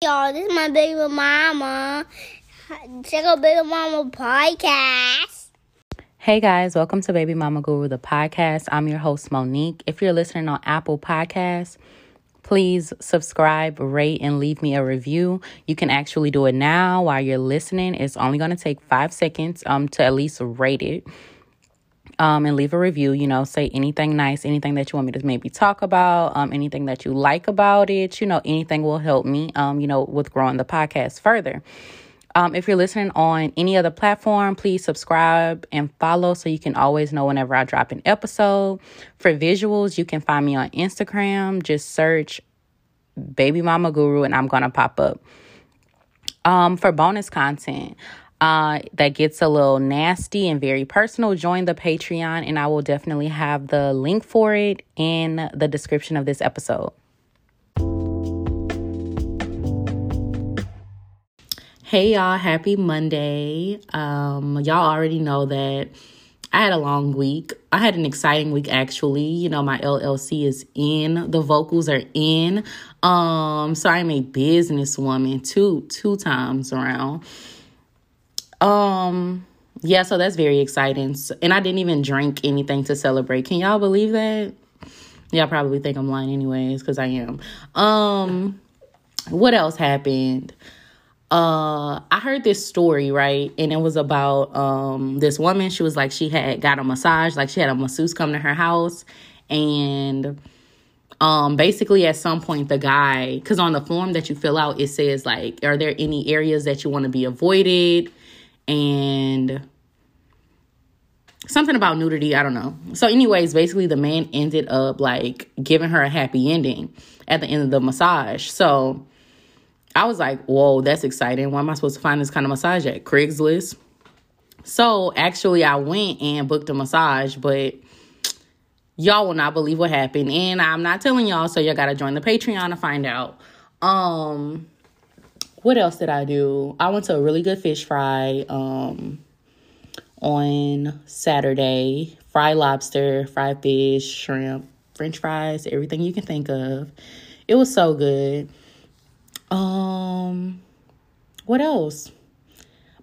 y'all. This is my baby mama. Check out Baby Mama podcast. Hey guys, welcome to Baby Mama Guru, the podcast. I'm your host, Monique. If you're listening on Apple Podcasts, please subscribe, rate, and leave me a review. You can actually do it now while you're listening. It's only going to take five seconds um, to at least rate it um, and leave a review. You know, say anything nice, anything that you want me to maybe talk about, um, anything that you like about it. You know, anything will help me, um, you know, with growing the podcast further. Um, if you're listening on any other platform, please subscribe and follow so you can always know whenever I drop an episode. For visuals, you can find me on Instagram. Just search Baby Mama Guru and I'm going to pop up. Um, for bonus content, uh, that gets a little nasty and very personal, join the Patreon, and I will definitely have the link for it in the description of this episode. Hey y'all, happy Monday. Um, y'all already know that I had a long week. I had an exciting week actually. You know, my LLC is in, the vocals are in. Um, so I'm a businesswoman two two times around. Um, yeah, so that's very exciting. And I didn't even drink anything to celebrate. Can y'all believe that? Y'all probably think I'm lying anyways, because I am. Um, what else happened? Uh, I heard this story, right? And it was about um this woman. She was like, she had got a massage, like she had a masseuse come to her house, and um basically at some point the guy because on the form that you fill out it says like are there any areas that you want to be avoided and something about nudity i don't know. So anyways basically the man ended up like giving her a happy ending at the end of the massage. So i was like whoa that's exciting. Why am i supposed to find this kind of massage at craigslist? So actually i went and booked a massage but y'all will not believe what happened. And i'm not telling y'all so y'all gotta join the patreon to find out. Um what else did I do? I went to a really good fish fry um, on Saturday. Fried lobster, fried fish, shrimp, french fries, everything you can think of. It was so good. Um what else?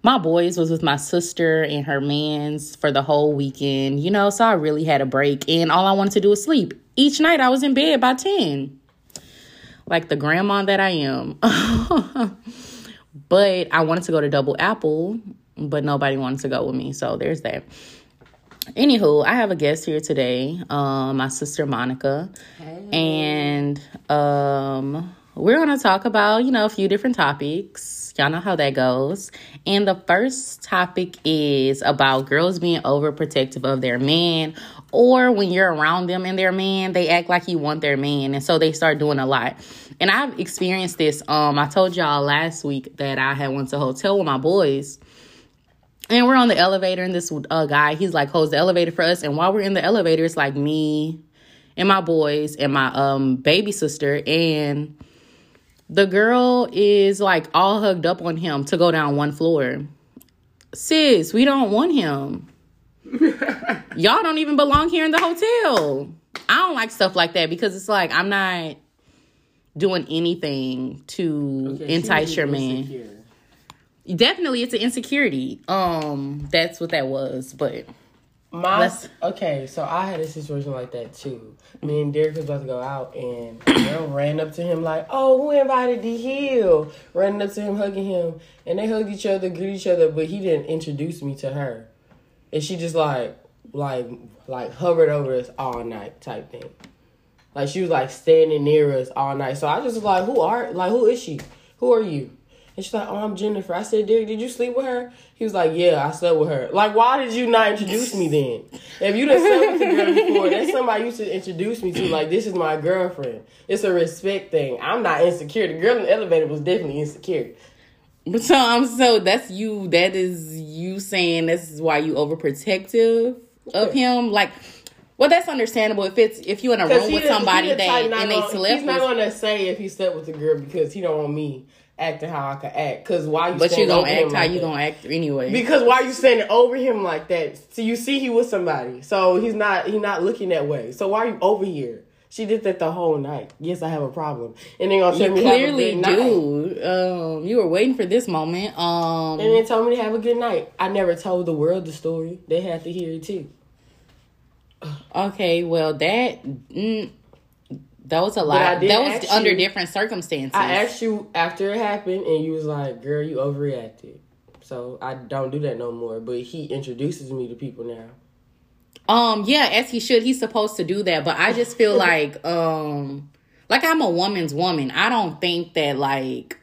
My boys was with my sister and her mans for the whole weekend, you know, so I really had a break and all I wanted to do was sleep. Each night I was in bed by 10 like the grandma that I am. but I wanted to go to Double Apple, but nobody wanted to go with me. So there's that. Anywho, I have a guest here today, um, my sister Monica. Hey. And um we're gonna talk about, you know, a few different topics. Y'all know how that goes. And the first topic is about girls being overprotective of their man or when you're around them and their man, they act like you want their man. And so they start doing a lot. And I've experienced this. Um, I told y'all last week that I had went to a hotel with my boys. And we're on the elevator, and this uh, guy, he's like, holds the elevator for us. And while we're in the elevator, it's like me and my boys and my um baby sister. And the girl is like all hugged up on him to go down one floor. Sis, we don't want him. Y'all don't even belong here in the hotel. I don't like stuff like that because it's like I'm not doing anything to okay, entice your man. Insecure. Definitely it's an insecurity. Um that's what that was, but my okay, so I had a situation like that too. Me and Derek was about to go out, and girl ran up to him like, "Oh, who invited D Hill?" Running up to him, hugging him, and they hugged each other, greeted each other, but he didn't introduce me to her and she just like like like hovered over us all night type thing. Like she was like standing near us all night. So I just was like, who are like who is she? Who are you? And she's like, oh, I'm Jennifer. I said, Derek, did you sleep with her? He was like, yeah, I slept with her. Like, why did you not introduce me then? If you didn't slept with the girl before, that's somebody you should introduce me to. Like, this is my girlfriend. It's a respect thing. I'm not insecure. The girl in the elevator was definitely insecure. But so um so that's you that is you saying this is why you overprotective of him like well that's understandable if it's if you in a room with somebody that and they slept he's not gonna say if he slept with the girl because he don't want me acting how I could act because why you but you gonna act how like you that? gonna act anyway because why you standing over him like that so you see he with somebody so he's not he's not looking that way so why are you over here She did that the whole night. Yes, I have a problem. And then gonna tell You me to have a clearly do. Um, you were waiting for this moment. Um, And then told me to have a good night. I never told the world the story. They had to hear it too. okay, well that mm, that was a lot. That was under you- different circumstances. I asked you after it happened, and you was like, "Girl, you overreacted." So I don't do that no more. But he introduces me to people now. Um, yeah, as he should. He's supposed to do that, but I just feel like, um, like I'm a woman's woman. I don't think that like,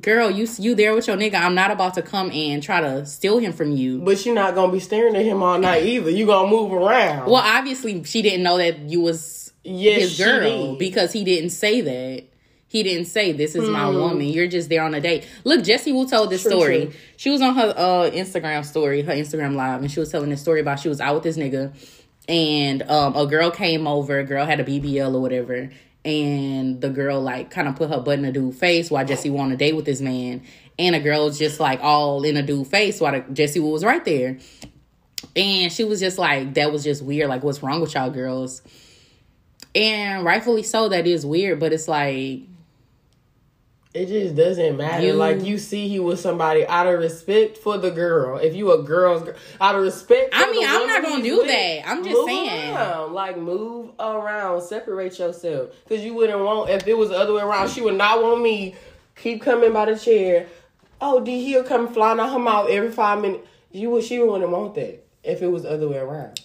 girl, you you there with your nigga. I'm not about to come and try to steal him from you. But you're not gonna be staring at him all night either. You gonna move around. Well, obviously, she didn't know that you was yes, his girl because he didn't say that. He didn't say this is my Hmm. woman. You're just there on a date. Look, Jessie Woo told this True, story. true. She was on her uh, Instagram story, her Instagram live, and she was telling this story about she was out with this nigga, and um, a girl came over. A girl had a BBL or whatever, and the girl like kind of put her butt in a dude face while Jessie Woo on a date with this man, and a girl was just like all in a dude face while the, Jessie Woo was right there. And she was just like, that was just weird. Like, what's wrong with y'all girls? And rightfully so, that is weird, but it's like, It just doesn't matter. You- like you see, he was somebody out of respect for the girl. If you a girl's girl, out of respect. For I mean, I'm not gonna do with, that. I'm just saying. around. like move around, separate yourself, because you wouldn't want. If it was the other way around, she would not want me keep coming by the chair. Oh, D Hill come flying out her mouth every five minutes. You would, she wouldn't want that if it was the other way around.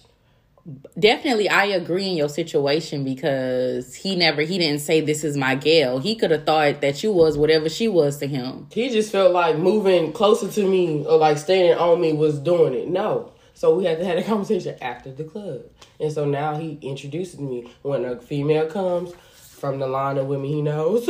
Definitely, I agree in your situation because he never, he didn't say, this is my gal. He could have thought that you was whatever she was to him. He just felt like moving closer to me or like standing on me was doing it. No. So we had to have a conversation after the club. And so now he introduces me when a female comes from the line of women he knows.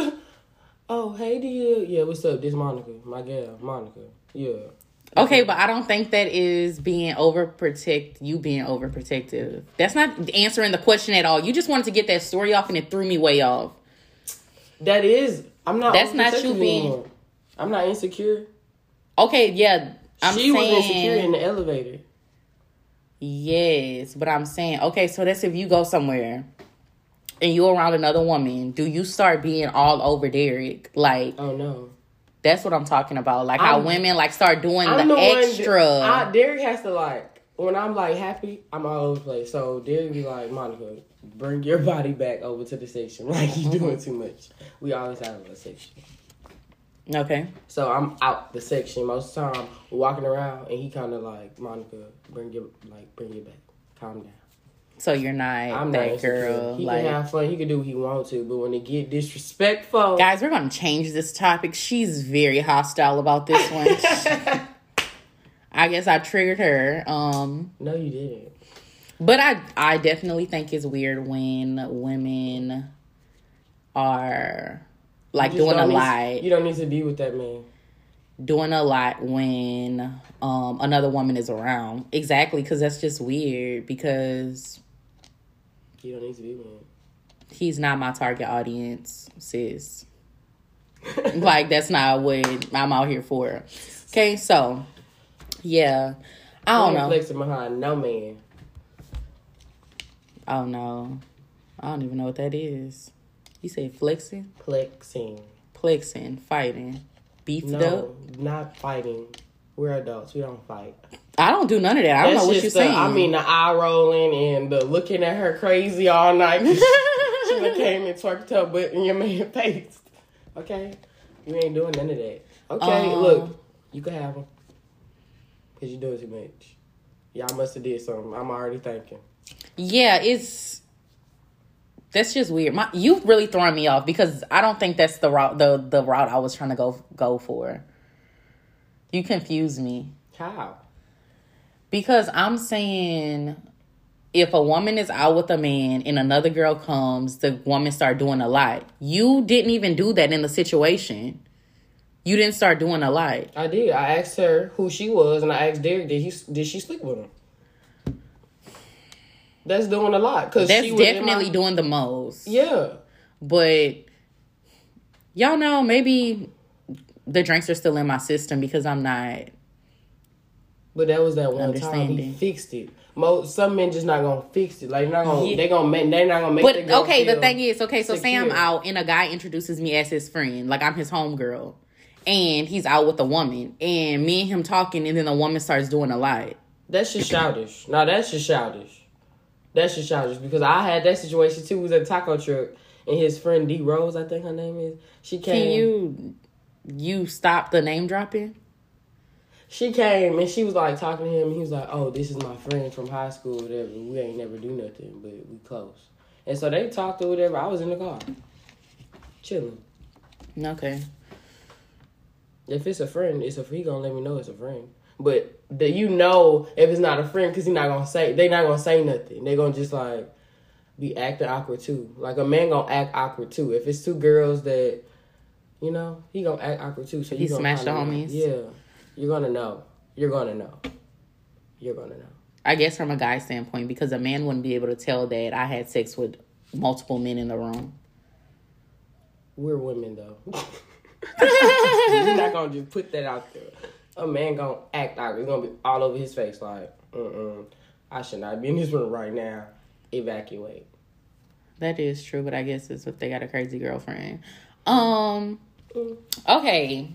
oh, hey dear. Yeah, what's up? This Monica, my gal, Monica. Yeah. Okay, but I don't think that is being overprotect, you being overprotective. That's not answering the question at all. You just wanted to get that story off and it threw me way off. That is I'm not That's not you being- anymore. I'm not insecure. Okay, yeah. I'm she was insecure in the elevator. Yes, but I'm saying, okay, so that's if you go somewhere and you're around another woman, do you start being all over Derek? Like, Oh no. That's what I'm talking about. Like how I'm- women like start doing I'm the, the extra. That, I, Derek has to like when I'm like happy, I'm all over the place. So Derek be like, Monica, bring your body back over to the section. Like you're mm-hmm. doing too much. We always have a section. okay. So I'm out the section most of the time, walking around, and he kind of like, Monica, bring your like bring your back, calm down. So you're not I'm that not girl. He like can have fun. He can do what he wants to, but when it get disrespectful, guys, we're gonna change this topic. She's very hostile about this one. I guess I triggered her. Um no, you didn't. But I I definitely think it's weird when women are like doing a lot, You don't need to be with that man. doing a lot when um another woman is around. Exactly, because that's just weird. Because You don't need to be him. he's not my target audience, sis. like that's not what I'm out here for. Okay, so yeah, I don't know. Flexing behind no man. Oh no, I don't even know what that is. You say flexing, Plexing. plexing, fighting, beefed up. No, not fighting. We're adults. We don't fight. I don't do none of that. I don't know what you're the- saying. I mean, the eye rolling and the looking at her crazy all night. she done came and twerked her butt in your man face. Okay, you ain't doing none of that. Okay, Um, look, you can have them because you doing too much. Y'all must have did something. I'm already thinking. yeah, it's that's just weird. My you've really thrown me off because I don't think that's the route the the route I was trying to go go for. You confuse me How? Because I'm saying if a woman is out with a man and another girl comes, the woman start doing a lot. You didn't even do that in the situation. You didn't start doing a lot. I did. I asked her who she was, and I asked Derek, did he did she sleep with him? That's doing a lot because That's she was definitely my- doing the most. Yeah, But y'all know maybe the drinks are still in my system because I'm not. But that was that one time he fixed it. most some men just not gonna fix it. Like not gonna Yeah. they gonna make they not gonna make. But okay, the thing is, okay, so say I'm out and a guy introduces me as his friend, like I'm his homegirl, and he's out with a woman, and me and him talking, and then the woman starts doing a lot. That's just childish. No, that's just childish. That's just childish because I had that situation too. Was at a taco truck and his friend D Rose, I think her name is. She came. Can you you stop the name dropping? She came and she was like talking to him. And he was like, "Oh, this is my friend from high school. Whatever. We ain't never do nothing, but we close." And so they talked or whatever. I was in the car, chilling. Okay. If it's a friend, it's a he gonna let me know it's a friend. But that you know if it's not a friend because he not gonna say they not gonna say nothing. They gonna just like be acting awkward too. Like a man gonna act awkward too. If it's two girls that you know he gonna act awkward too. So He smashed the homies? Yeah, you're gonna know. You're gonna know. You're gonna know. I guess from a guy's standpoint, because a man wouldn't be able to tell that I had sex with multiple men in the room. We're women though. We're not gonna just put that out there. A man gonna act like It's gonna be all over his face. Like, mm I should not be in this room right now. Evacuate. That is true, but I guess it's if they got a crazy girlfriend. Um. Okay.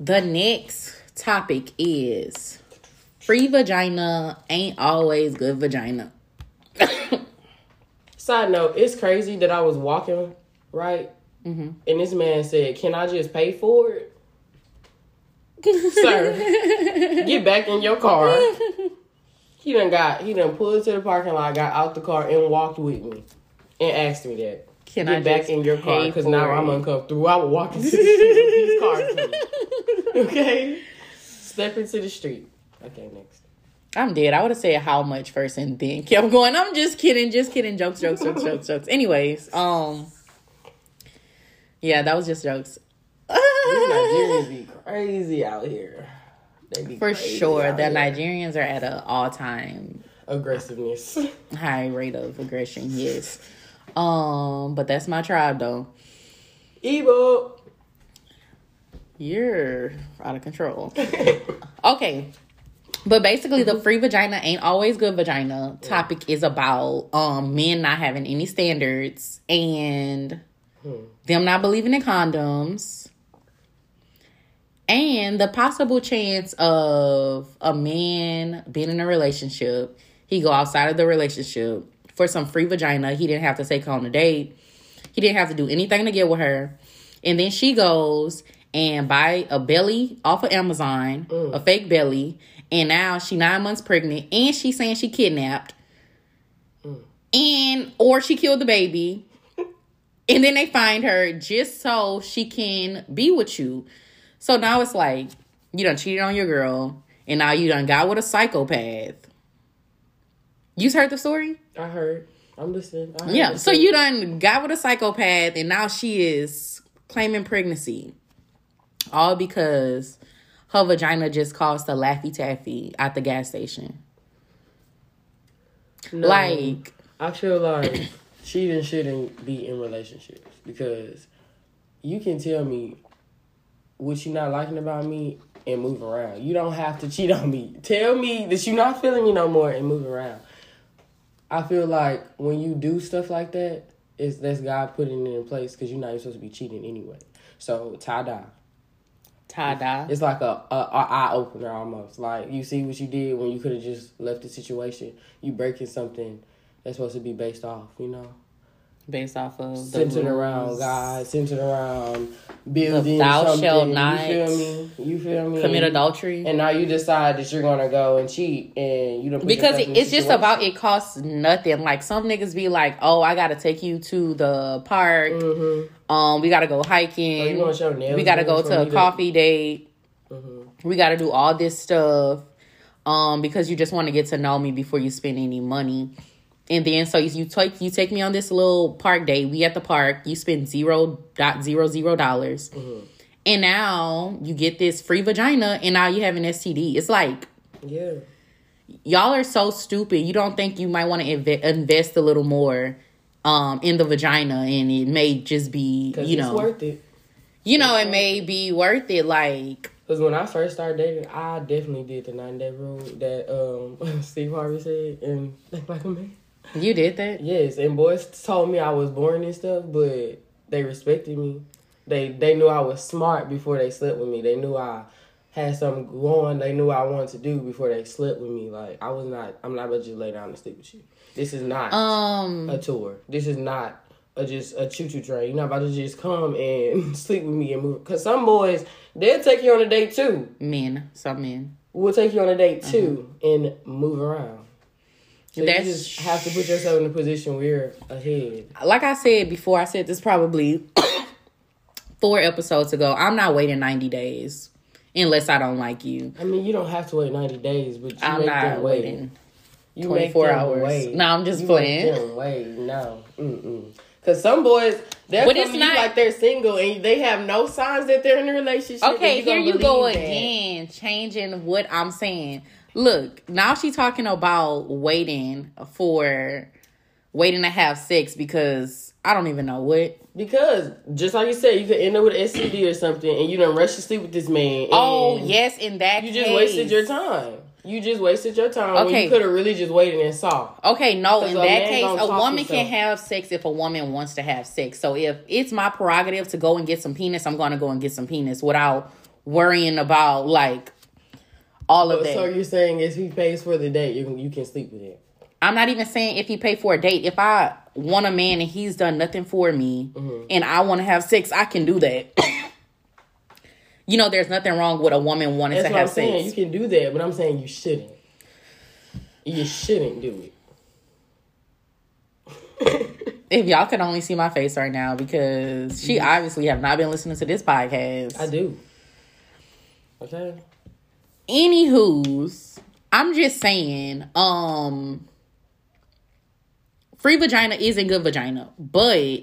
The next topic is free vagina ain't always good vagina. Side note: It's crazy that I was walking right, mm-hmm. and this man said, "Can I just pay for it?" Sir, get back in your car. He done got he done pulled to the parking lot, got out the car, and walked with me, and asked me that. Can Get I back in your car because now it? I'm uncomfortable. I will walk into the street with these cars. Okay, step into the street. Okay, next. I'm dead. I would have said how much first and then kept going. I'm just kidding, just kidding. Jokes, jokes, jokes, jokes, jokes. Anyways, um, yeah, that was just jokes. These Nigerians be crazy out here. They be For sure, the here. Nigerians are at an all time aggressiveness. high rate of aggression. Yes. Um, but that's my tribe though. Igbo. You're out of control. okay. But basically the free vagina ain't always good vagina topic is about um men not having any standards and them not believing in condoms. And the possible chance of a man being in a relationship, he go outside of the relationship for some free vagina. He didn't have to take her on a date. He didn't have to do anything to get with her. And then she goes and buy a belly off of Amazon, a fake belly, and now she nine months pregnant, and she's saying she kidnapped, and or she killed the baby, and then they find her just so she can be with you. So now it's like you done cheated on your girl, and now you done got with a psychopath. You heard the story? I heard. I'm listening. I heard Yeah. So you done got with a psychopath, and now she is claiming pregnancy, all because her vagina just caused a laffy taffy at the gas station. No, Like, I feel like cheating shouldn't be in relationships because you can tell me what you not liking about me and move around. You don't have to cheat on me. Tell me that you're not feeling me no more and move around. I feel like when you do stuff like that, it's that's God putting it in place because you're not supposed to be cheating anyway. So tie dye. tie dye. It's like a, a, a eye opener almost. Like you see what you did when you could have just left the situation. You breaking something that's supposed to be based off, you know, Based off of the centered around. God, centered around building thou something. shalt You feel me? You feel me? commit adultery. And now you decide that you're gonna go and cheat, and you don't because it- it's just about it costs nothing. Like some niggas be like, "Oh, I gotta take you to the park. Mm-hmm. Um, we gotta go Oh, hiking. nails we gotta go to a me to- coffee date. Mm-hmm. We gotta do all this stuff. Um, because you just want to get to know me before you spend any money. And then so you take you take me on this little park day. We at the park. You spend zero dot zero zero dollars, Mm-hmm. and now you get this free vagina, and now you have an STD. It's like Yeah, y'all are so stupid. You don't think you might want to inve- invest a little more um in the vagina, and it may just be you it's know worth it. you know it may be worth it. Like Because when I first started dating, I definitely did the nine day rule that um Steve Harvey said and Think Like a Man. You did that? Yes, and boys told me I was boring and stuff, but they respected me. They they knew I was smart before they slept with me. They knew I had something going. They knew I wanted to do before they slept with me. Like I was not. I'm not about to just lay down and sleep with you. This is not Um, a tour. This is not a just a choo choo train. You're not about to just come and sleep with me and move. Cause some boys they'll take you on a date too. men, some men. We'll take you on a date too and move around. So That's- you just have to put yourself in a position where you're ahead. Like I said before, I said this probably four episodes ago. I'm not waiting 90 days unless I don't like you. I mean, you don't have to wait 90 days, but you I'm make not them wait. waiting. You 24 make them hours. Wait. No, I'm just you playing. Wait. No. Mm-mm. Cause some boys, they're But it's not- like they're single and they have no signs that they're in a relationship. Okay, you here you go that. again, changing what I'm saying. Look, now she's talking about waiting for waiting to have sex because I don't even know what. Because just like you said, you could end up with an STD or something, and you don't rush to sleep with this man. Oh yes, in that you just case. wasted your time. You just wasted your time when Okay. you could have really just waited and saw. Okay, no, in that case, a woman can have sex if a woman wants to have sex. So if it's my prerogative to go and get some penis, I'm going to go and get some penis without worrying about like all of that. So you're saying if he pays for the date, you can, you can sleep with him. I'm not even saying if he pay for a date. If I want a man and he's done nothing for me Mm-hmm. and I want to have sex, I can do that. you know, there's nothing wrong with a woman wanting That's to what I'm have saying. sex. You can do that, but I'm saying you shouldn't. You shouldn't do it. If y'all could only see my face right now because she obviously have not been listening to this podcast. I do. Okay. Anywho's, I'm just saying, um, free vagina isn't good vagina, but,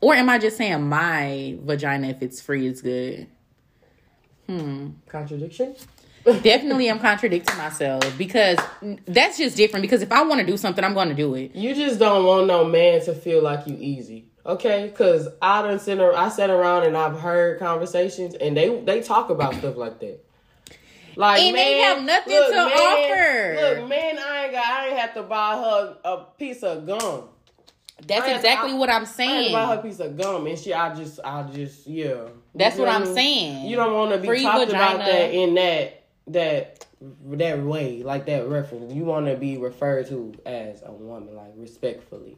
or am I just saying my vagina, if it's free, is good? Hmm. Contradiction. Definitely, I'm contradicting myself because that's just different. Because if I want to do something, I'm going to do it. You just don't want no man to feel like you easy. Okay, because I done sit I sat around and I've heard conversations and they they talk about stuff like that. Like And they have nothing look, to man, offer. Look, man, I ain't got I ain't have to buy her a piece of gum. That's I exactly I- what I'm I saying. to buy her a piece of gum and she I just I just yeah. That's You what I'm mean? saying. You don't want to be Free talked about that in that that that way, like that reference. You want to be referred to as a woman, like respectfully,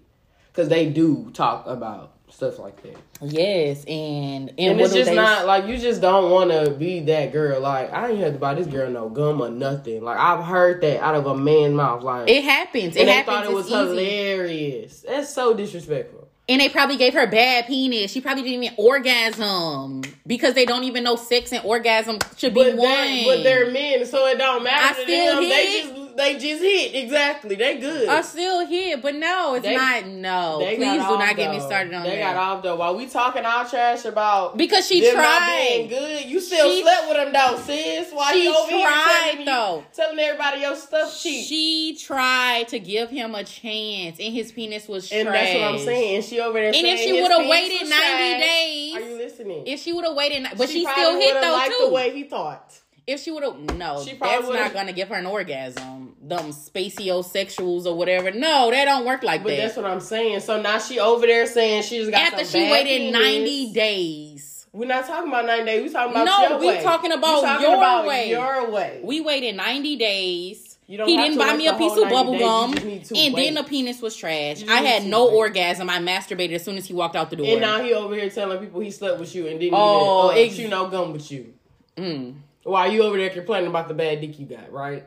because they do talk about stuff like that. Yes, and and, And it's just they- not like you just don't want to be that girl. Like I ain't have to buy this girl no gum or nothing. Like I've heard that out of a man's mouth. Like It happens. It and they happens. thought it was it's easy. hilarious. That's so disrespectful. And they probably gave her bad penis. She probably didn't even orgasm because they don't even know sex and orgasm should be But, one. they, but they're men, so it don't matter. I to still them. They hit. just they just hit exactly. They good. I still here, but no, it's They- not. No, please do not get me started on that. They that. got off though. While we talking our trash about because she them tried. good, you still She- slept with them though, sis. Why She you over here tried, telling, you- though. telling everybody your stuff cheap? She tried to give him a chance, and his penis was and trash. that's what I'm saying. And she over there And if she would have waited 90 trash. days, are you listening? if she would have waited, but she, probably still hit though liked too. the way he thought. If she would have, no, She probably that's not gonna give her an orgasm. Them spatiosexuals or whatever. No, that don't work like But that. But that's what I'm saying. So now she over there saying she just got After she waited penis. ninety days, We're not talking about 90 days. We talking about No, your we way. talking about talking your about way. Your way. we waited ninety days. You don't He didn't buy me a piece of bubble gum, just need to and wait. then the penis was trash. I had no wait. orgasm. I masturbated as soon as he walked out the door. And now he over here telling people he slept with you and didn't Oh, even uh, chew no gum with you. Mm, While you over there complaining about the bad dick you got, right?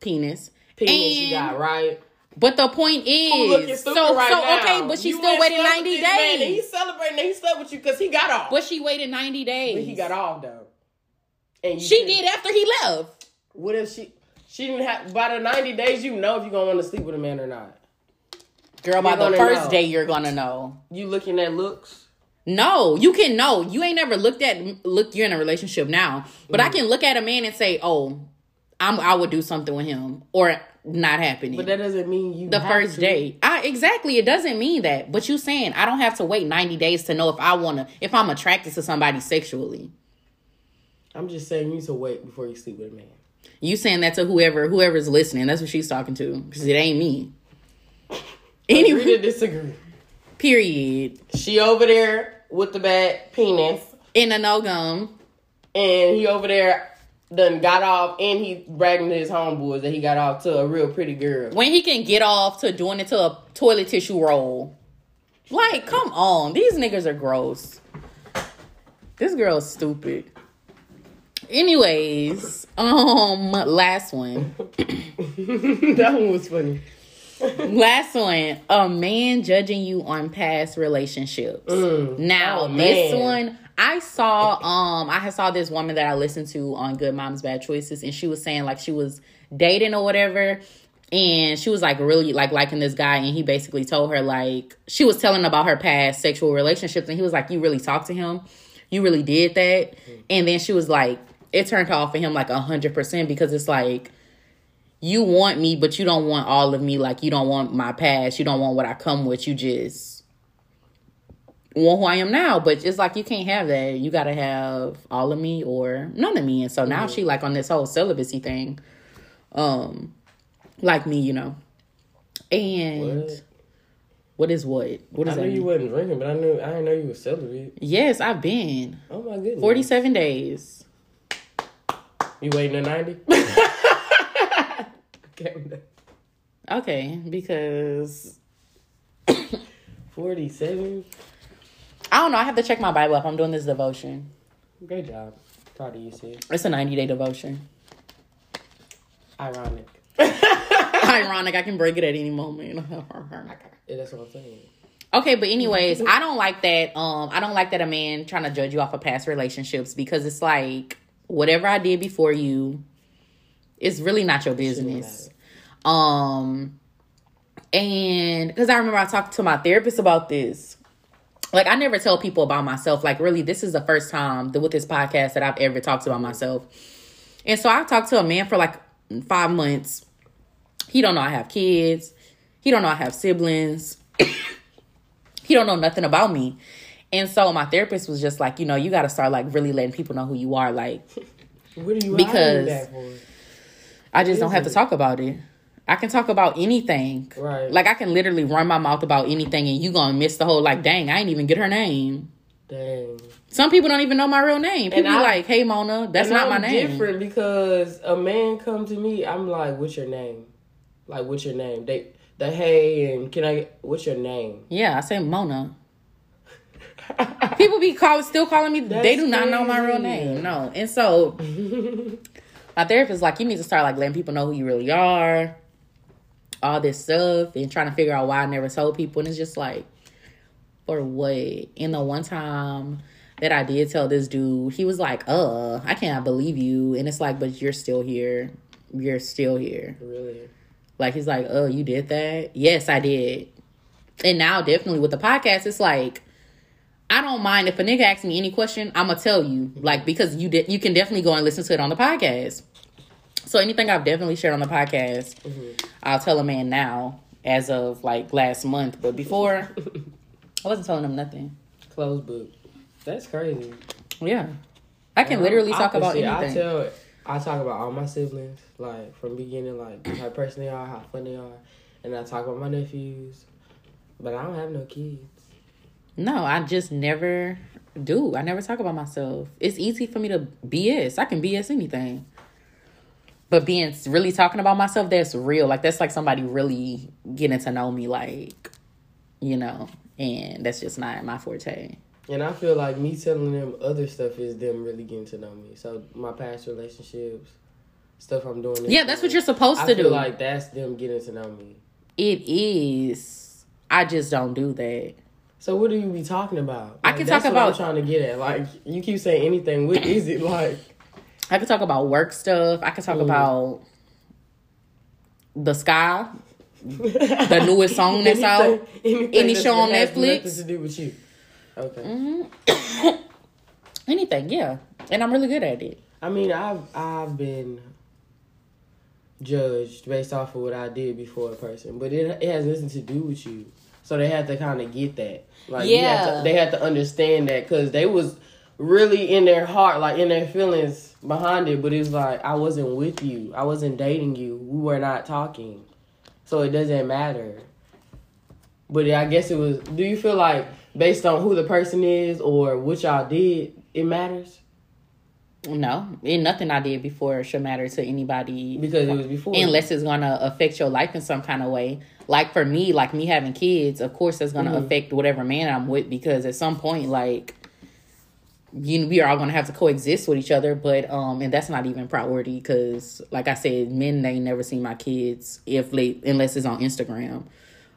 Penis. Penis And- you got, right? But the point is, so right so now? okay, but she You still waited ninety this man days. he's celebrating that he slept with you because he got off. But she waited ninety days. But he got off though. And She did after he left. What if she? She didn't have by the ninety days. You know if you're gonna want to sleep with a man or not. Girl, by You're the first know. day you're gonna know. You looking at looks. No, you can know. You ain't never looked at look. You're in a relationship now, but Mm. I can look at a man and say, "Oh, I'm. I would do something with him," or not happening. But that doesn't mean you the first to. day, I exactly. It doesn't mean that. But you saying I don't have to wait 90 days to know if I want to, if I'm attracted to somebody sexually. I'm just saying you need to wait before you sleep with a man. You saying that to whoever whoever's listening. That's what she's talking to because it ain't me. Anyway, Anyway, to disagree. period. She over there with the bad penis, In a no gum. and he over there done got off, and he bragging to his homeboys that he got off to a real pretty girl. When he can get off to doing it to a toilet tissue roll. Like, come on. These niggas are gross. This girl's stupid. Anyways, um, last one. that one was funny. Last one. A man judging you on past relationships. Now, Oh, this one, I saw um I had saw this woman that I listened to on Good Moms Bad Choices and she was saying like she was dating or whatever and she was like really like liking this guy and he basically told her like she was telling about her past sexual relationships and he was like you really talked to him. You really did that. And then she was like it turned off for him like a hundred percent because it's like you want me but you don't want all of me. Like you don't want my past. You don't want what i come with. You just want who i am now but it's like you can't have that you gotta have all of me or none of me and so now she like on this whole celibacy thing um like me you know and What? what is what what I is knew you wasn't drinking, but I knew I didn't know you were celibate. yes i've been Oh my goodness. 47 days You waiting a ninety? okay. okay because Forty-seven. I don't know i have to check my bible up i'm doing this devotion Great job. Proud of you, sis. it's a 90 day devotion Ironic. ironic i can break it at any moment Yeah, that's what I'm saying. okay but anyways i don't like that um i don't like that a man trying to judge you off of past relationships because it's like whatever i did before you it's really not your business um and because i remember i talked to my therapist about this like i never tell people about myself. Like really this is the first time that with this podcast that i've ever talked about myself. And so i talked to a man for like five months. He don't know i have kids. He don't know i have siblings. He don't know nothing about me. And so my therapist was just like you know you got to start like really letting people know who you are like What are you Because- hiding that for? I just don't have to talk about it. I can talk about anything. Right. Like I can literally run my mouth about anything and you gonna miss the whole like, dang, I ain't even get her name. Dang. Some people don't even know my real name. People And be I- like, hey Mona, that's not I'm my name. different because a man come to me, I'm like, "What's your name?" Like, "What's your name?" They, the hey, and can I? What's your name? Yeah, I say Mona. People be call, still calling me. That's they do not know my real name. No, and so my therapist is like, you need to start like letting people know who you really are, all this stuff, and trying to figure out why I never told people. And it's just like, for what? And the one time that I did tell this dude, he was like, "Uh, I cannot believe you." And it's like, but you're still here. You're still here. Really? Like he's like, "Oh, you did that?" Yes, I did. And now, definitely with the podcast, it's like I don't mind if a nigga asks me any question, I'm gonna tell you, like because you did. You can definitely go and listen to it on the podcast. So anything I've definitely shared on the podcast, mm-hmm. I'll tell a man now, as of like last month. But before, I wasn't telling him nothing. Closed book. That's crazy. Yeah, I can literally talk about anything. I tell, I talk about all my siblings, like from beginning, like how person they are, how fun they are, and I talk about my nephews. But I don't have no kids. No, I just never do. I never talk about myself. It's easy for me to BS. I can BS anything. But being really talking about myself, that's real. Like that's like somebody really getting to know me, like, you know, and that's just not my forte. And I feel like me telling them other stuff is them really getting to know me. So my past relationships, stuff I'm doing. Yeah, that's what you're supposed I to do. like that's them getting to know me. it is. I just don't do that. So what do you be talking about? I can that's talk what I'm about- trying to get at. Like you keep saying anything. What is it like? I could talk about work stuff. I could talk about the sky, the newest song that's out. anything Any show on Netflix? nothing to do with you. Okay. Mm-hmm. Anything, yeah. And I'm really good at it. I mean, I've I've been judged based off of what I did before a person, but it it has nothing to do with you. So they had to kind of get that. Like had Yeah. to, they had to understand that because they was really in their heart, like in their feelings, behind it, but it's like I wasn't with you. I wasn't dating you. We were not talking. So it doesn't matter. But I guess it was do you feel like based on who the person is or what y'all did, it matters? No, and nothing I did before should matter to anybody Because it was before. unless it's gonna affect your life in some kind of way. Like for me, like me having kids, of course that's gonna Mhm. affect whatever man I'm with because at some point, like you we are all gonna have to coexist with each other. But um, and that's not even priority because, like I said, men they never see my kids if late unless it's on Instagram.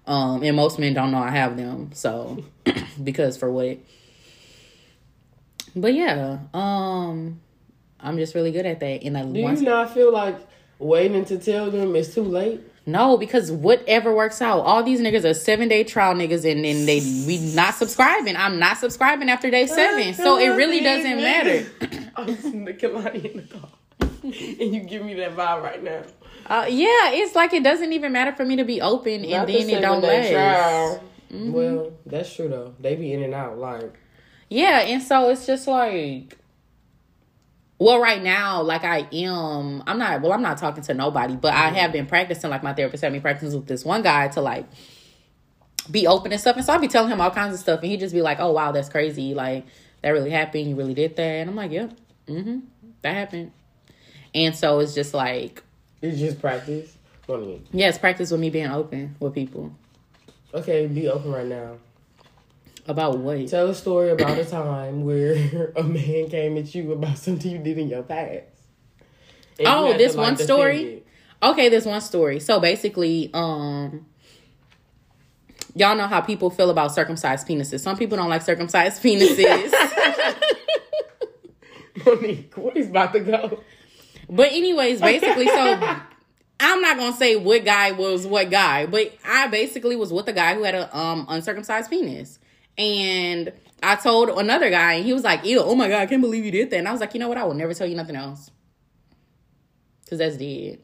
Um, and most men don't know I have them, so because for what. But yeah, um, I'm just really good at that. And I do once you not feel like waiting to tell them it's too late? No, because whatever works out, all these niggas are seven day trial niggas, and then they we not subscribing. I'm not subscribing after day seven, so it really doesn't matter. I'm listening to Kehlani in the car. and you give me that vibe right now. Uh, yeah, it's like it doesn't even matter for me to be open, and Not the then it don't seven-day last. Well, that's true though. They be in and out. Like Yeah, and so it's just like well, right now, like I am, I'm not. Well, I'm not talking to nobody, but I have been practicing. Like my therapist had me practicing with this one guy to like be open and stuff. And so I'll be telling him all kinds of stuff, and he just be like, "Oh wow, that's crazy! Like that really happened. You really did that." And I'm like, "Yep, mm-hmm, that happened." And so it's just like, it's just practice. Yeah, it's practice with me being open with people Okay, be open right now. About what. Tell a story about a time where a man came at you about something you did in your past. And Oh, had this to, like, one story? Okay, this one story. So basically, um y'all know how people feel about circumcised penises. Some people don't like circumcised penises. Monique, what is about to go? but anyways, basically, so I'm not gonna say what guy was what guy, but I basically was with a guy who had a um uncircumcised penis. And I told another guy, and he was like, Ew, oh my god, I can't believe you did that. And I was like, you know what, I will never tell you nothing else. Cause that's dead.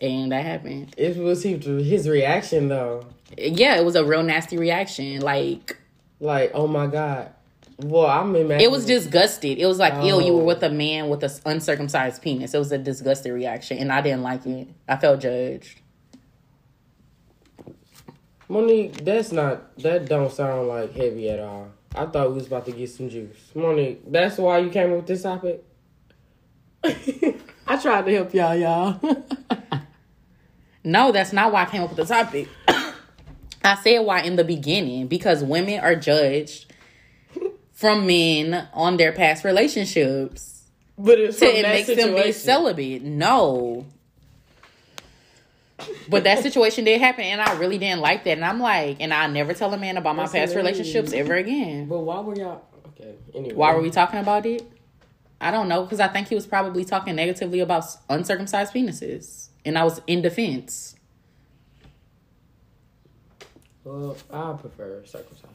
And that happened. It was he, his reaction though. Yeah, it was a real nasty reaction. Like Like, oh my god. Well, I'm imagining. It was disgusted. It was like, ew, you were Oh. with a man with an uncircumcised penis. It was a disgusted reaction, and I didn't like it. I felt judged. Monique. That's not. That don't sound like heavy at all. I thought we was about to get some juice. Monique, that's why you came up with this topic. I tried to help y'all, y'all. No, that's not why I came up with the topic. I said why in the beginning because women are judged from men on their past relationships. but it's So from it that makes them be celibate. No. But that situation did happen, and I really didn't like that. And I'm like, and I never tell a man about my That's past hilarious. relationships ever again. But why were y'all? Okay. Anyway. Why were we talking about it? I don't know because I think he was probably talking negatively about uncircumcised penises, and I was in defense. Well, I prefer circumcised.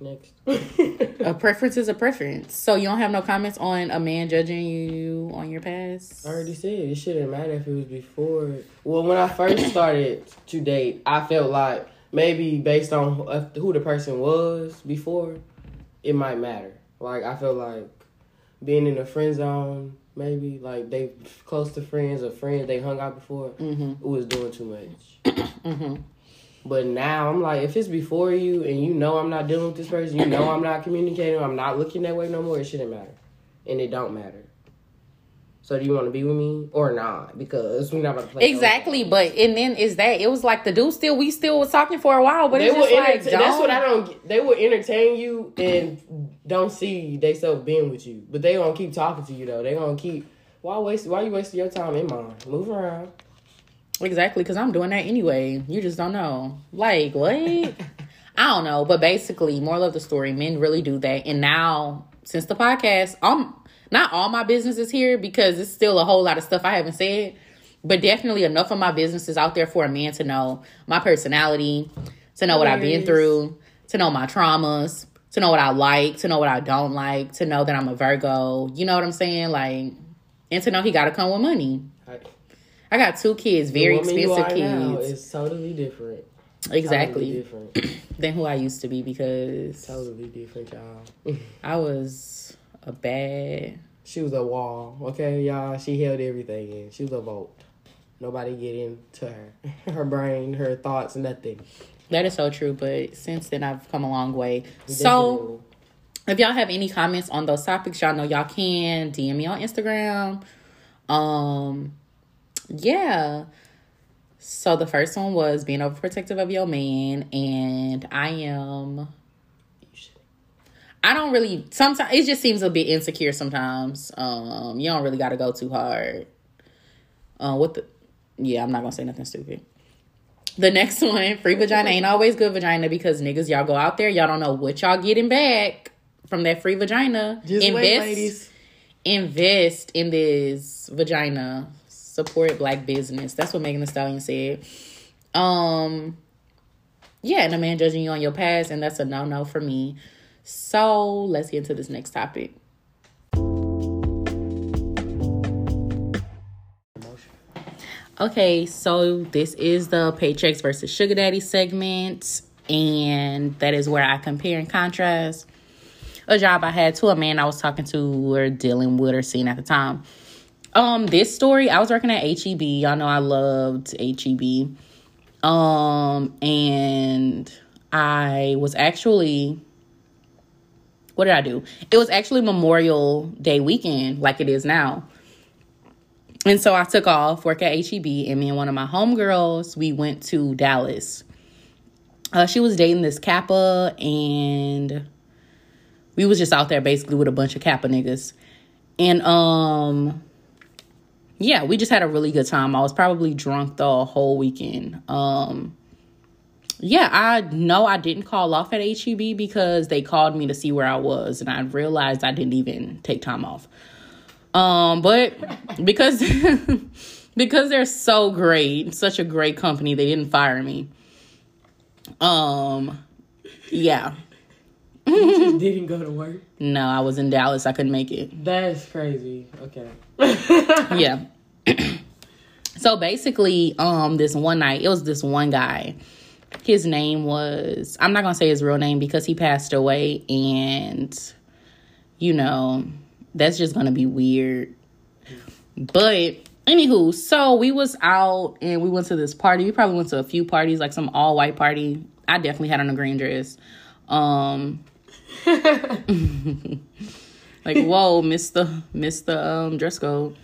Next. A preference is a preference. So you don't have no comments on a man judging you on your past. I already said it shouldn't matter if it was before. Well, when I first started to date, I felt like maybe based on who- uh, the person was before, it might matter. Like I felt like being in the friend zone, maybe like they close to friends or friends they hung out before, Mhm. it was doing too much. Mhm. But now I'm like, if it's before you and you know I'm not dealing with this person, you know I'm not communicating, I'm not looking that way no more, it shouldn't matter. And it don't matter. So do you want to be with me or not? Because we're not about to play. Exactly, but and then is that it was like the dude still we still was talking for a while, but They it's will just like entertain, that's what I don't- don't. get. They will entertain you and don't see they self being with you, but they gonna keep talking to you though. They gonna keep. Why waste? Why you wasting your time in mine? Move around. Exactly, because I'm doing that anyway. You just don't know. Like, what? I don't know. But basically, moral of the story, men really do that. And now, since the podcast, I'm not all my business is here because it's still a whole lot of stuff I haven't said. But definitely enough of my business is out there for a man to know my personality, to know what I've been through, to know my traumas, to know what I like, to know what I don't like, to know that I'm a Virgo. You know what I'm saying? Like, and to know he got to come with money. I got two kids, very the woman you expensive kids. is totally different. Exactly. Totally different. Than who I used to be because totally different, y'all. I was a bad She was a wall. Okay, y'all. She held everything in. She was a vault. Nobody get into her, her brain, her thoughts, nothing. That is so true. But since then, I've come a long way. So, if y'all have any comments on those topics, y'all know y'all can DM me on Instagram. Um, yeah. So the first one was being overprotective of your man, and I am. I don't really. Sometimes it just seems a bit insecure. Sometimes, um, you don't really got to go too hard. Uh, what the? Yeah, I'm not gonna say nothing stupid. The next one, free vagina ain't always good vagina because niggas, y'all go out there, y'all don't know what y'all getting back from that free vagina. Just invest, wait, ladies. invest in this vagina. Support black business. That's what Megan Thee Stallion said. Um, yeah, and a man judging you on your past, and that's a no no for me. So let's get into this next topic. Okay, so this is the paychecks versus sugar daddy segment, and that is where I compare and contrast a job I had to a man I was talking to or dealing with or seeing at the time. Um, this story, I was working at HEB. Y'all know I loved HEB. Um, and I was actually what did I do? It was actually Memorial Day weekend, like it is now. And so I took off work at HEB, and me and one of my homegirls, we went to Dallas. Uh, she was dating this Kappa, and we was just out there basically with a bunch of Kappa niggas. And um, yeah, we just had a really good time. I was probably drunk the whole weekend. Um, yeah, I know I didn't call off at HEB because they called me to see where I was, and I realized I didn't even take time off. Um, but because because they're so great, such a great company, they didn't fire me. Um, yeah. You just didn't go to work. No, I was in Dallas. I couldn't make it. That's crazy. Okay. yeah. so basically, um, this one night, it was this one guy. His name was I'm not gonna say his real name because he passed away, and you know that's just gonna be weird. But anywho, so we was out and we went to this party. We probably went to a few parties, like some all white party. I definitely had on a green dress. Um, like whoa, Mister Mister um, dress code.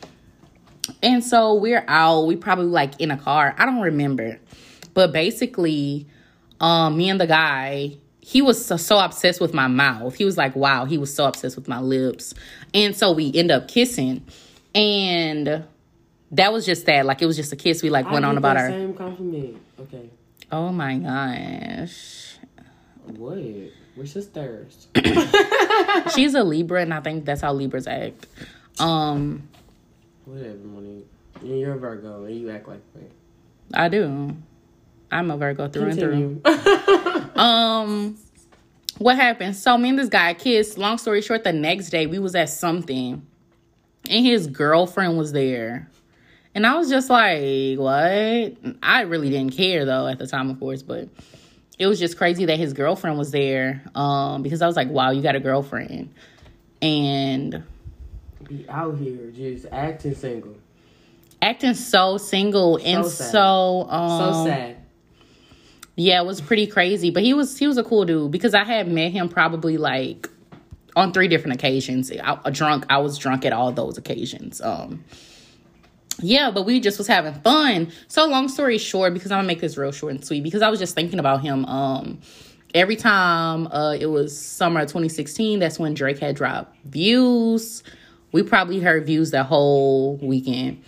And so we're out. We probably like in a car. I don't remember, but basically, um, me and the guy, he was so, so obsessed with my mouth. He was like, wow, he was so obsessed with my lips, and so we end up kissing, and that was just that. Like it was just a kiss. We like went on about our. same compliment. Okay. Oh my gosh. What? We're sisters. She's a Libra, and I think that's how Libras act. Um, Whatever, Monique. You're a Virgo, and you act like that. I do. I'm a Virgo through and through. Um, what happened? So me and this guy kissed. Long story short, the next day we was at something, and his girlfriend was there, and I was just like, "What?" I really didn't care though at the time, of course, but it was just crazy that his girlfriend was there. Um, because I was like, "Wow, you got a girlfriend," and Be out here just acting single. acting so single and sad. so um So sad. Yeah, it was pretty crazy, but he was he was a cool dude because I had met him probably like on three different occasions. I, I drunk, I was drunk at all those occasions. Um, yeah, but we just was having fun. So long story short, because I'm gonna make this real short and sweet, because I was just thinking about him. Um, every time uh it was summer of 2016, that's when Drake had dropped views. We probably heard views that whole weekend.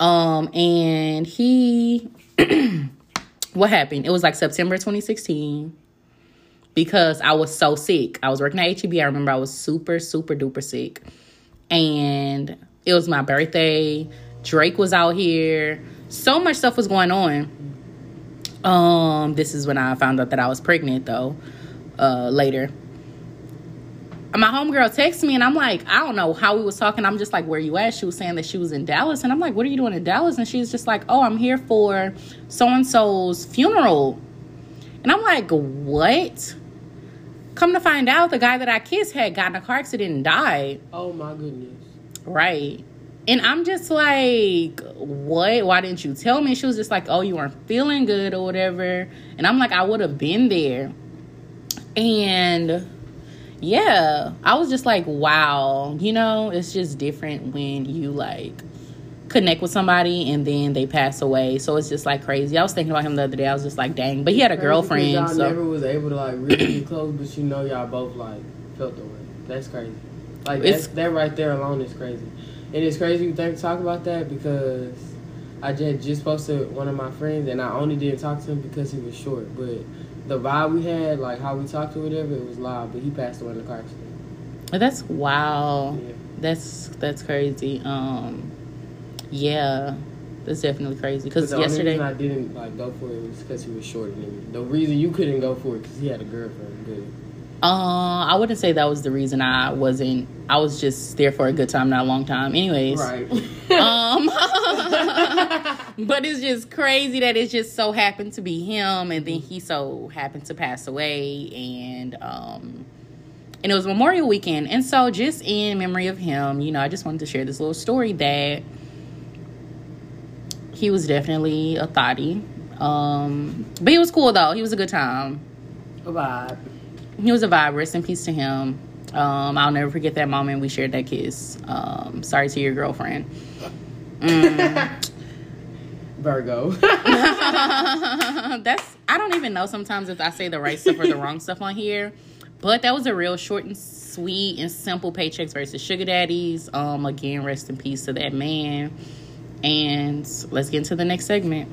Um, and he what happened? It was like September 2016 because I was so sick. I was working at HEB. I remember I was super, super duper sick. And it was my birthday. Drake was out here. So much stuff was going on. Um, this is when I found out that I was pregnant though. Uh later. My homegirl texts me and I'm like, I don't know how we was talking. I'm just like, where you at? She was saying that she was in Dallas. And I'm like, what are you doing in Dallas? And she's just like, oh, I'm here for so and so's funeral. And I'm like, what? Come to find out, the guy that I kissed had gotten a car accident and died. Oh my goodness. Right. And I'm just like, what? Why didn't you tell me? She was just like, oh, you weren't feeling good or whatever. And I'm like, I would have been there. And yeah, I was just like, wow, you know, it's just different when you like connect with somebody and then they pass away. So it's just like crazy. I was thinking about him the other day. I was just like, dang, but he had a girlfriend. Y'all So never was able to like really get close, but you know y'all both like felt the way. That's crazy. Like that's, that right there alone is crazy. And it's crazy you think talk about that because I just just posted one of my friends and I only didn't talk to him because he was short. But the vibe we had, like how we talked or whatever, it was loud. But he passed away in a car accident. that's wow. Yeah. That's that's crazy. Um, yeah, that's definitely crazy. Because the only yesterday, reason I didn't like go for it was because he was short. than me. The reason you couldn't go for it because he had a girlfriend. But uh, I wouldn't say that was the reason I wasn't. I was just there for a good time, not a long time. Anyways, right. um, but it's just crazy that it just so happened to be him, and then he so happened to pass away, and um. And it was Memorial Weekend. And so, just in memory of him, you know, I just wanted to share this little story that he was definitely a thotty. Um, but he was cool, though. He was a good time. a vibe. He was a vibe. Rest in peace to him. Um, I'll never forget that moment we shared that kiss. Um, sorry to your girlfriend. Mm. Virgo. That's I don't even know sometimes if I say the right stuff or the wrong stuff on here. But that was a real short and sweet and simple paychecks versus sugar daddies. Um, again, rest in peace to that man. And let's get into the next segment.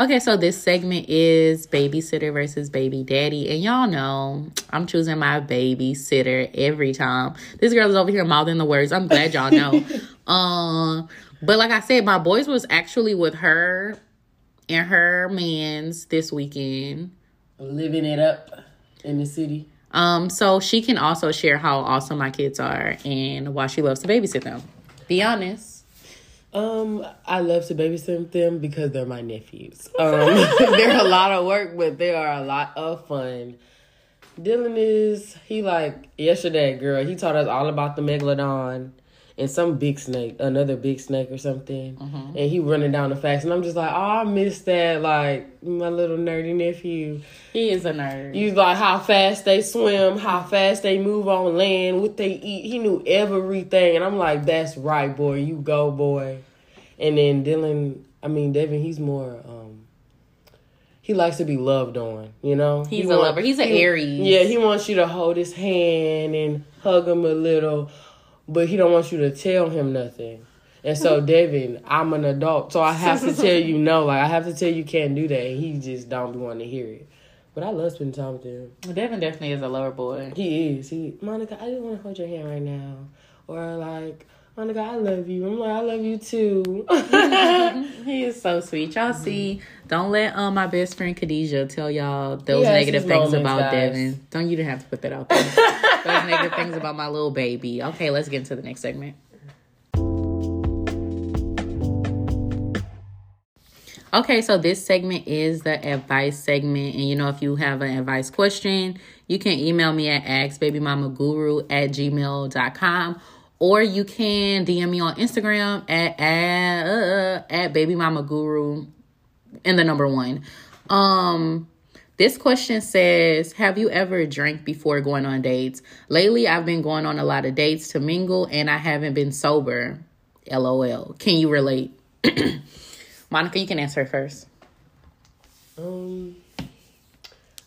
Okay, so this segment is babysitter versus baby daddy. And y'all know I'm choosing my babysitter every time. This girl is over here mouthing the words. I'm glad y'all know. um, but like I said, my boys was actually with her and her man's this weekend. Living it up in the city. Um, so she can also share how awesome my kids are and why she loves to babysit them. Be honest. Um, I love to babysit them because they're my nephews. Um, they're a lot of work, but they are a lot of fun. Dylan is he like yesterday, girl. He taught us all about the megalodon and some big snake, another big snake or something. And he running down the facts, and I'm just like, oh, I miss that, like my little nerdy nephew. He is a nerd. You like how fast they swim, how fast they move on land, what they eat. He knew everything, and I'm like, "That's right, boy. You go, boy." And then Dylan, I mean Devin, he's more. um He likes to be loved on, you know. He's He a want- lover. He's an he- Aries. Yeah, he wants you to hold his hand and hug him a little, but he don't want you to tell him nothing. And so, Devin, I'm an adult, so I have to tell you no. Like I have to tell you can't do that. And he just don't be wanting to hear it. But I love spending time with him. Devin definitely is a lover boy. He is. He Monica, I just want to hold your hand right now. Or like, Monica, I love you. I'm like, I love you too. He is so sweet. Y'all see, don't let um my best friend Khadijah tell y'all those negative things about guys. Devin. Don't you didn't have to put that out there. those negative things about my little baby. Okay, let's get into the next segment. Okay, so this segment is the advice segment. And you know, if you have an advice question, you can email me at askbabymamaguru at gmail.com or you can DM me on Instagram at at, uh, at babymamaguru and the number one. Um, this question says, Have you ever drank before going on dates? Lately, I've been going on a lot of dates to mingle and I haven't been sober. LOL. Can you relate? Monica, you can answer first. Um,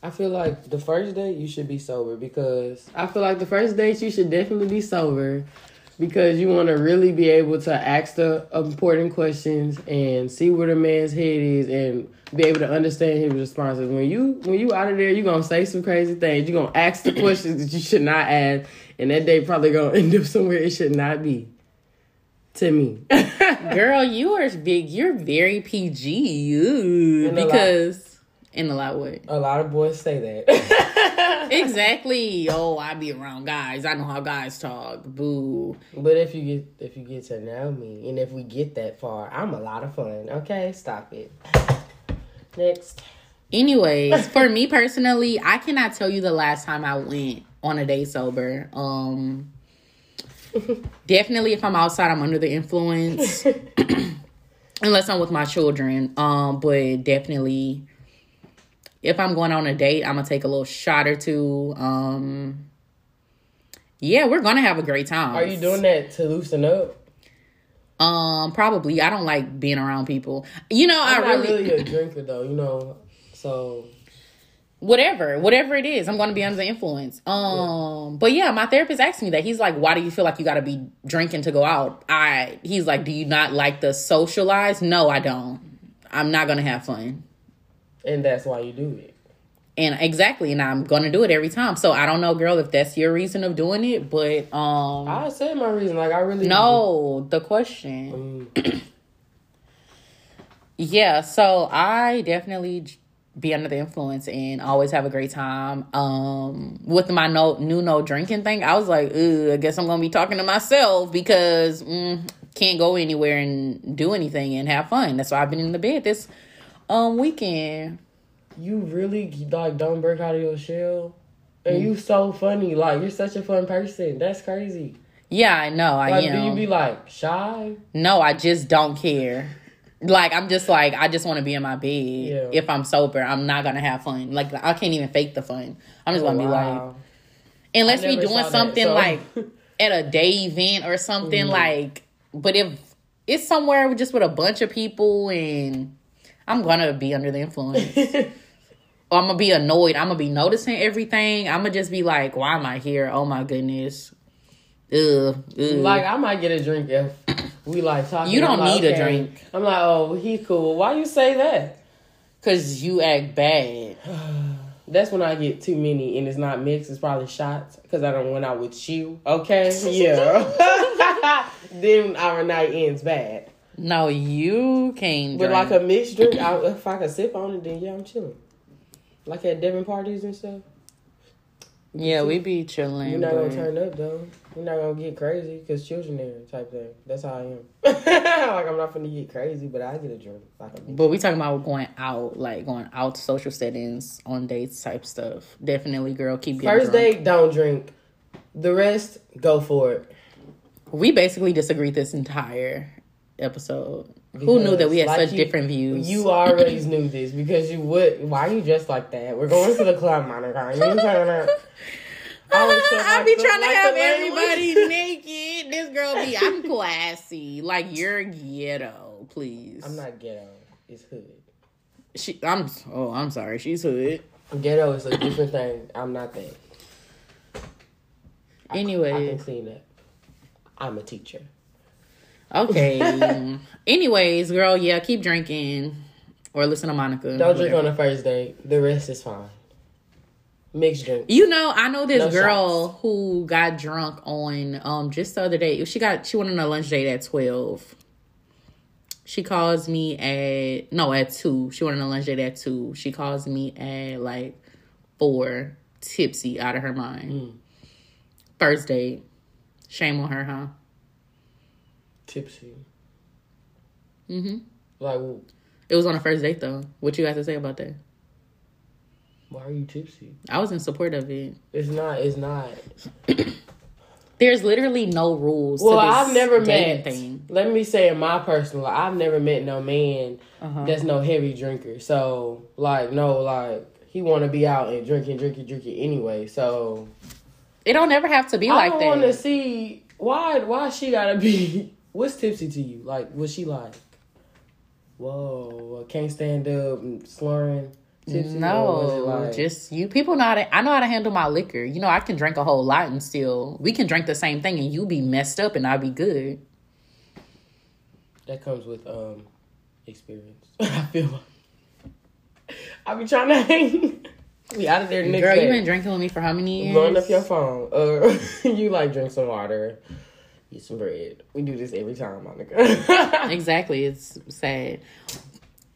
I feel like the first date you should be sober because I feel like the first date you should definitely be sober because you want to really be able to ask the important questions and see where the man's head is and be able to understand his responses. When you when you out of there, you're gonna say some crazy things. You're gonna ask the questions that you should not ask, and that date probably gonna end up somewhere it should not be. To me. Girl, you are big. You're very PG. Ooh, In a lot. In a lot way. A lot of boys say that. Exactly. Oh, I be around guys. I know how guys talk. Boo. But if you get if you get to know me, and if we get that far, I'm a lot of fun. Okay, stop it. Next. Anyways, for me personally, I cannot tell you the last time I went on a day sober. Um, definitely, if I'm outside, I'm under the influence, unless I'm with my children. Um, but definitely, if I'm going on a date, I'm gonna take a little shot or two. Um, yeah, we're gonna have a great time. Are you doing that to loosen up? Um, probably. I don't like being around people. You know, I'm I not really, really a drinker though, you know. So whatever, whatever it is, I'm going to be under the influence. Um, but yeah, my therapist asked me that. He's like, "Why do you feel like you got to be drinking to go out?" I, he's like, "Do you not like the socialize?" No, I don't. I'm not gonna have fun. And that's why you do it. And exactly, and I'm gonna do it every time. So I don't know, girl, if that's your reason of doing it, but um, I said my reason. Like I really no, the question. Mm, Yeah, so I definitely be under the influence and always have a great time. Um, with my no new no drinking thing, I was like, Ugh, I guess I'm gonna be talking to myself because mm, can't go anywhere and do anything and have fun. That's why I've been in the bed this um weekend. you really like don't break out of your shell. And you so funny. Like you're such a fun person. That's crazy. Yeah, I know. I Like am. do you be like shy? No, I just don't care. Like I'm just like I just want to be in my bed. Yeah. If I'm sober, I'm not gonna have fun. Like I can't even fake the fun. I'm just gonna be like, unless we doing saw that, something so- like at a day event or something like. But if it's somewhere just with a bunch of people and I'm gonna be under the influence. Or I'm gonna be annoyed. I'm gonna be noticing everything. I'm gonna just be like, "Why am I here? Oh my goodness." Ugh. ugh. Like I might get a drink if we like talking. You don't like, need a drink. I'm like, oh, he cool. Why you say that? Cause you act bad. That's when I get too many and it's not mixed. It's probably shots because I don't went out with you. Okay, yeah. then our night ends bad. No, you can't. But drink. like a mixed drink, I, if I could sip on it, then yeah, I'm chilling. Like at Devon parties and stuff. yeah, we be chilling. You're not gonna turn up though. You're not gonna get crazy because children there type thing. That's how I am. like I'm not gonna get crazy, but I get a drink. Like a But we talking about going out, like going out to social settings on dates type stuff. Definitely, girl, keep getting First drunk. date, don't drink. The rest, go for it. We basically disagreed this entire episode. Who knew that we had Like such you- different views? You already knew this because you would. Why are you dressed like that? We're going to the club, Monica. You trying to? always feel I like be the- trying to like have everybody naked. This girl be, I'm classy. Like you're ghetto, please. I'm not ghetto. It's hood. She, I'm. Oh, I'm sorry. She's hood. Ghetto is a different thing. I'm not that. Anyway, I Anyway, can clean up. I'm a teacher. Okay. Anyways, girl, yeah, keep drinking or listen to Monica. Don't drink on the first date. The rest is fine. Mixed drink. You know, I know this No girl who got drunk on um just the other day. She got she went on a lunch date at twelve. She calls me at no at two. She went on a lunch date at two. She calls me at like four, tipsy out of her mind. Mm. First date. Shame on her, huh? Tipsy. Mm-hmm. Like, It was on a first date though. What you got to say about that? why are you tipsy? I was in support of it. It's not. It's not. There's literally no rules. Well, I've never met. thing. Let me say in my personal, life, I've never met no man Uh-huh. that's no heavy drinker. So like, no, like he want to be out and drinking, drinking, drinking anyway. So It don't ever have to be I like that. want to see why. Why she gotta be? What's tipsy to you? Like, was she like? Whoa, can't stand up and slurring. Tipsy, or was it No, like- just you people know how to. I know how to handle my liquor. You know, I can drink a whole lot and still we can drink the same thing and you be messed up and I be good. That comes with um experience. I feel like I be trying to hang. we out of there Girl, day. you been drinking with me for how many years? Blowing up your phone. Uh, you like drink some water, eat some bread. We do this every time, Monica. exactly. It's sad.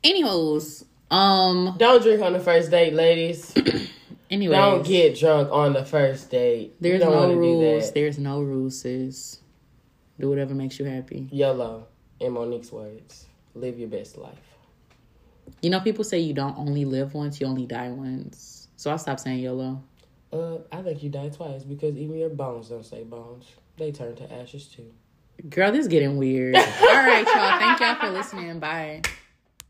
Anyways, um. Don't drink on the first date, ladies. Anyways, Don't get drunk on the first date. There's no rules. There's no rules, sis. Do whatever makes you happy. YOLO, in Monique's words, live your best life. You know, people say you don't only live once, you only die once. So I stopped saying YOLO. Uh, I think you die twice because even your bones don't say bones. They turn to ashes too. Girl, this is getting weird. All right, y'all. Thank y'all for listening. Bye.